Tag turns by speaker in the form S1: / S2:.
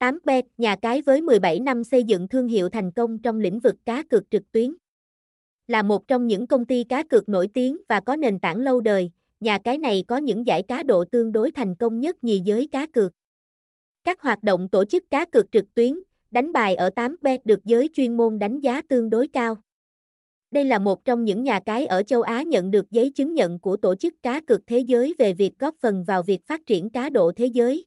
S1: 8bet, nhà cái với 17 năm xây dựng thương hiệu thành công trong lĩnh vực cá cược trực tuyến. Là một trong những công ty cá cược nổi tiếng và có nền tảng lâu đời, nhà cái này có những giải cá độ tương đối thành công nhất nhì giới cá cược. Các hoạt động tổ chức cá cược trực tuyến, đánh bài ở 8bet được giới chuyên môn đánh giá tương đối cao. Đây là một trong những nhà cái ở châu Á nhận được giấy chứng nhận của Tổ chức Cá cược Thế giới về việc góp phần vào việc phát triển cá độ thế giới.